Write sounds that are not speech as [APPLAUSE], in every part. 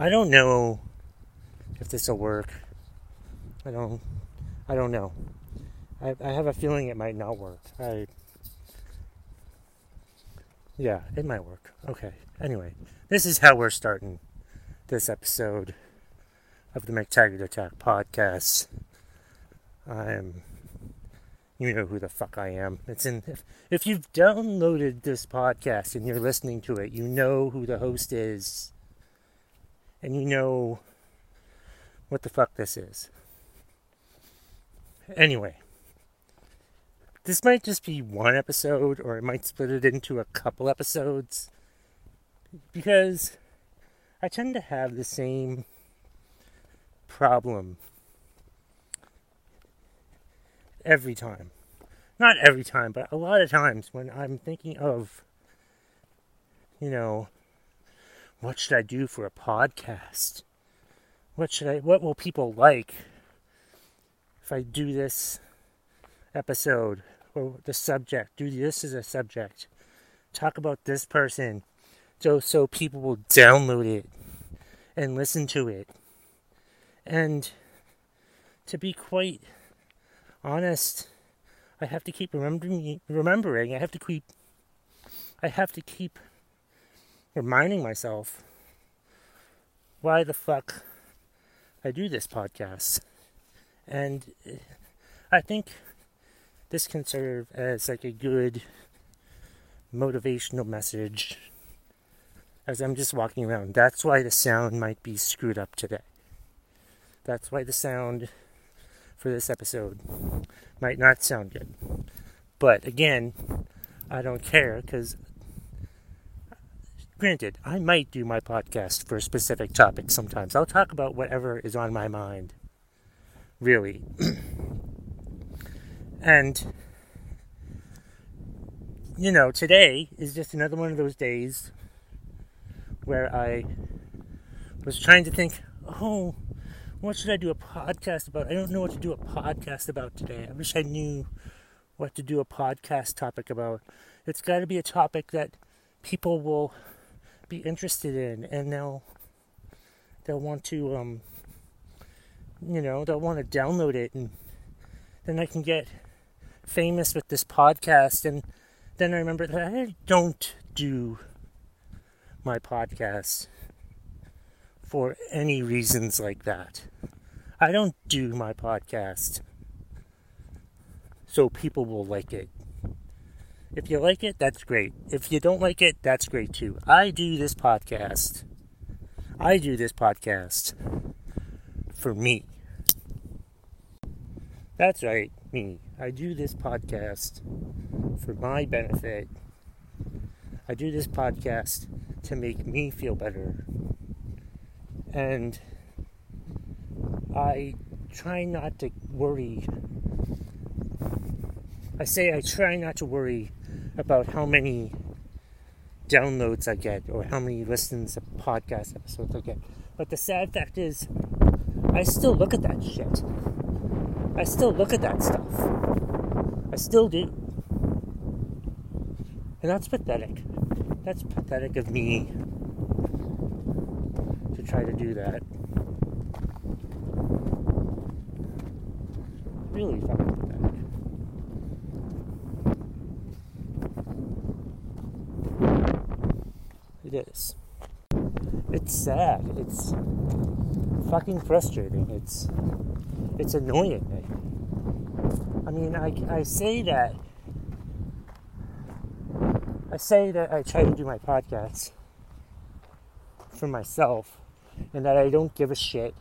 I don't know if this will work. I don't. I don't know. I, I have a feeling it might not work. I. Yeah, it might work. Okay. Anyway, this is how we're starting this episode of the McTaggart Attack podcast. I'm. You know who the fuck I am. It's in. If, if you've downloaded this podcast and you're listening to it, you know who the host is. And you know what the fuck this is. Anyway, this might just be one episode, or I might split it into a couple episodes. Because I tend to have the same problem every time. Not every time, but a lot of times when I'm thinking of, you know, what should I do for a podcast? What should I, what will people like if I do this episode or the subject? Do this as a subject. Talk about this person so, so people will download it and listen to it. And to be quite honest, I have to keep remembering remembering. I have to keep I have to keep reminding myself why the fuck I do this podcast. And eh, I think this can serve as like a good motivational message as I'm just walking around. That's why the sound might be screwed up today. That's why the sound for this episode might not sound good. But again, I don't care because, granted, I might do my podcast for a specific topic sometimes. I'll talk about whatever is on my mind, really. [CLEARS THROAT] and, you know, today is just another one of those days where I was trying to think, oh, what should I do a podcast about? I don't know what to do a podcast about today. I wish I knew what to do a podcast topic about. It's got to be a topic that people will be interested in and they'll they'll want to um you know, they'll want to download it and then I can get famous with this podcast and then I remember that I don't do my podcast for any reasons like that. I don't do my podcast so people will like it. If you like it, that's great. If you don't like it, that's great too. I do this podcast. I do this podcast for me. That's right, me. I do this podcast for my benefit. I do this podcast to make me feel better and I try not to worry. I say I try not to worry about how many downloads I get or how many listens of podcast episodes I get. But the sad fact is, I still look at that shit. I still look at that stuff. I still do. And that's pathetic. That's pathetic of me to try to do that. Really fucking pathetic. It is. It's sad. It's fucking frustrating. It's it's annoying. I mean, I, I say that I say that I try to do my podcast for myself and that I don't give a shit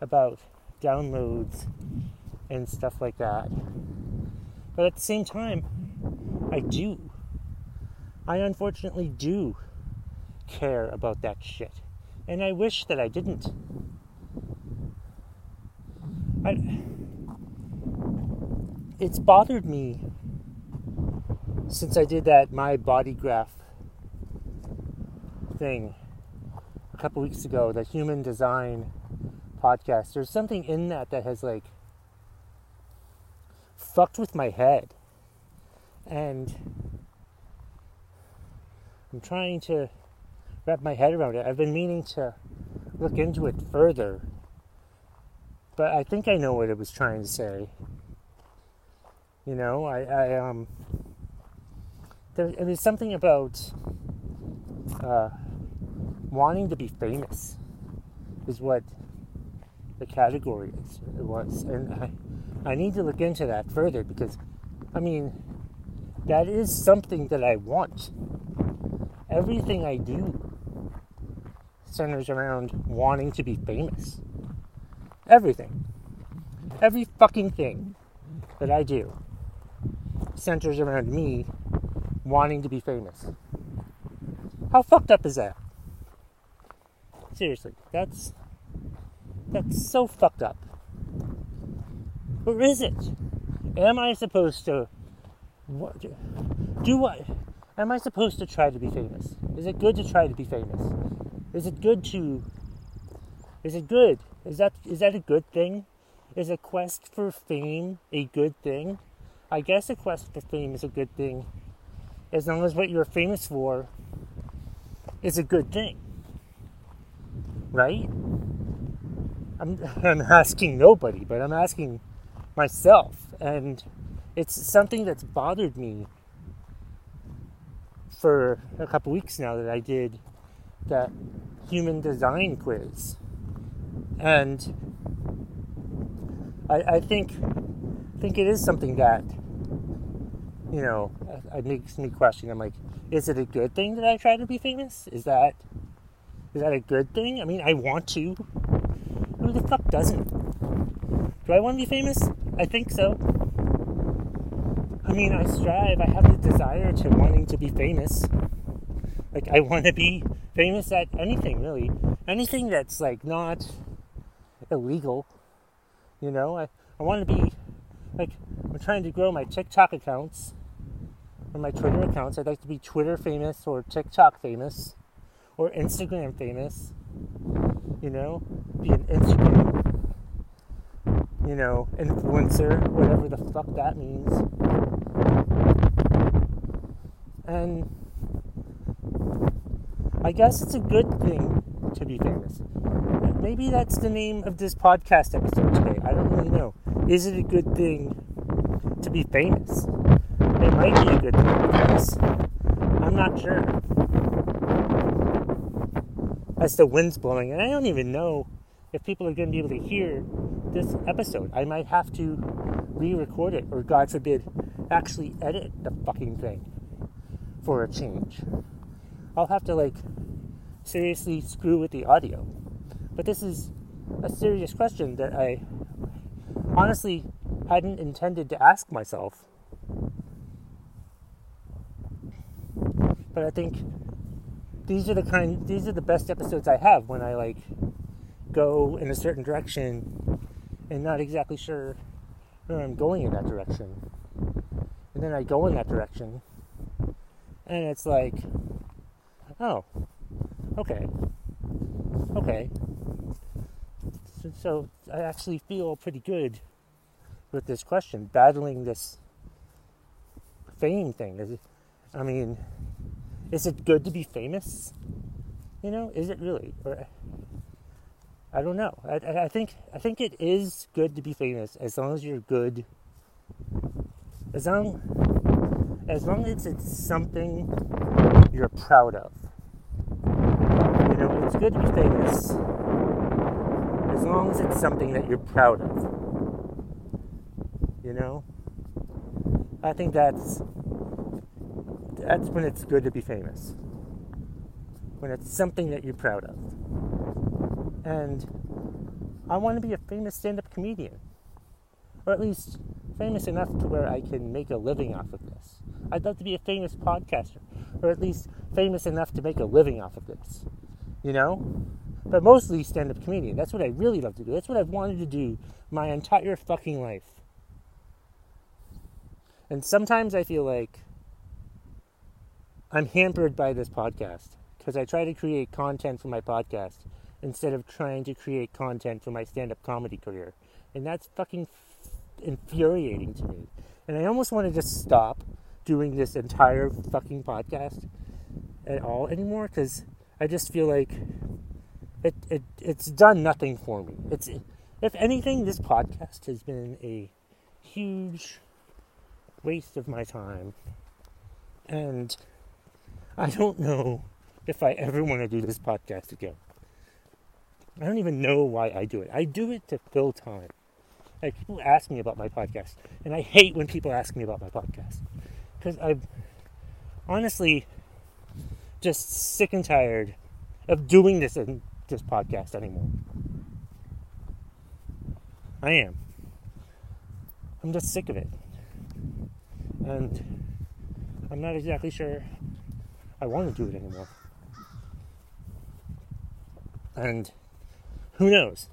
about downloads and stuff like that. But at the same time, I do. I unfortunately do care about that shit. And I wish that I didn't. I, it's bothered me since I did that my body graph thing a couple weeks ago, the human design podcast. There's something in that that has like fucked with my head. And I'm trying to wrap my head around it. I've been meaning to look into it further, but I think I know what it was trying to say. You know, I, I um, there, was something about uh, wanting to be famous, is what the category is. It was, and I, I need to look into that further because, I mean, that is something that I want. Everything I do centers around wanting to be famous. Everything. Every fucking thing that I do centers around me wanting to be famous. How fucked up is that? Seriously, that's that's so fucked up. Or is it? Am I supposed to what, do what? Am I supposed to try to be famous? Is it good to try to be famous? Is it good to Is it good? Is that is that a good thing? Is a quest for fame a good thing? I guess a quest for fame is a good thing as long as what you're famous for is a good thing. Right? I'm, [LAUGHS] I'm asking nobody, but I'm asking myself. And it's something that's bothered me for a couple weeks now that I did that human design quiz. And I, I think think it is something that you know, it makes me question. I'm like, is it a good thing that I try to be famous? Is that is that a good thing? I mean, I want to. Who the fuck doesn't? Do I want to be famous? I think so. I mean, I strive. I have the desire to wanting to be famous. Like, I want to be famous at anything, really. Anything that's like not illegal. You know, I, I want to be like I'm trying to grow my TikTok accounts or my Twitter accounts. I'd like to be Twitter famous or TikTok famous or Instagram famous. You know, be an Instagram, you know, influencer, whatever the fuck that means. And I guess it's a good thing to be famous. Maybe that's the name of this podcast episode today. I don't really know. Is it a good thing to be famous? It might be a good thing to be. I'm not sure. As the wind's blowing, and I don't even know if people are going to be able to hear this episode. I might have to re record it, or God forbid, actually edit the fucking thing for a change. I'll have to, like, seriously screw with the audio. But this is a serious question that I honestly hadn't intended to ask myself. But I think these are the kind these are the best episodes I have when I like go in a certain direction and not exactly sure where I'm going in that direction. And then I go in that direction and it's like oh okay okay so, so I actually feel pretty good with this question, battling this fame thing. Is it, I mean, is it good to be famous? You know, is it really? Or, I don't know. I, I think I think it is good to be famous as long as you're good. As long as long as it's something you're proud of. It's good to be famous as long as it's something that you're proud of. You know? I think that's that's when it's good to be famous. When it's something that you're proud of. And I want to be a famous stand-up comedian. Or at least famous enough to where I can make a living off of this. I'd love to be a famous podcaster, or at least famous enough to make a living off of this. You know? but mostly stand up comedian. That's what I really love to do. That's what I've wanted to do my entire fucking life. And sometimes I feel like I'm hampered by this podcast because I try to create content for my podcast instead of trying to create content for my stand up comedy career. And that's fucking infuriating to me. And I almost want to just stop doing this entire fucking podcast at all anymore because I just feel like it, it it's done nothing for me. It's if anything, this podcast has been a huge waste of my time, and I don't know if I ever want to do this podcast again. I don't even know why I do it. I do it to fill time. Like people ask me about my podcast, and I hate when people ask me about my podcast because I've honestly just sick and tired of doing this in this podcast anymore. I am. I'm just sick of it. And I'm not exactly sure I want to do it anymore. And who knows?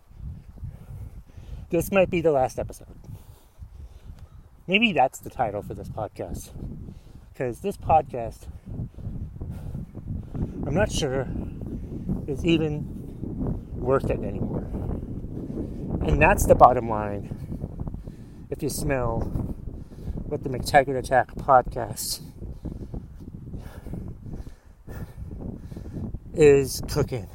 This might be the last episode. Maybe that's the title for this podcast. Because this podcast, I'm not sure, is even worth it anymore. And that's the bottom line. If you smell what the McTaggart Attack podcast is cooking.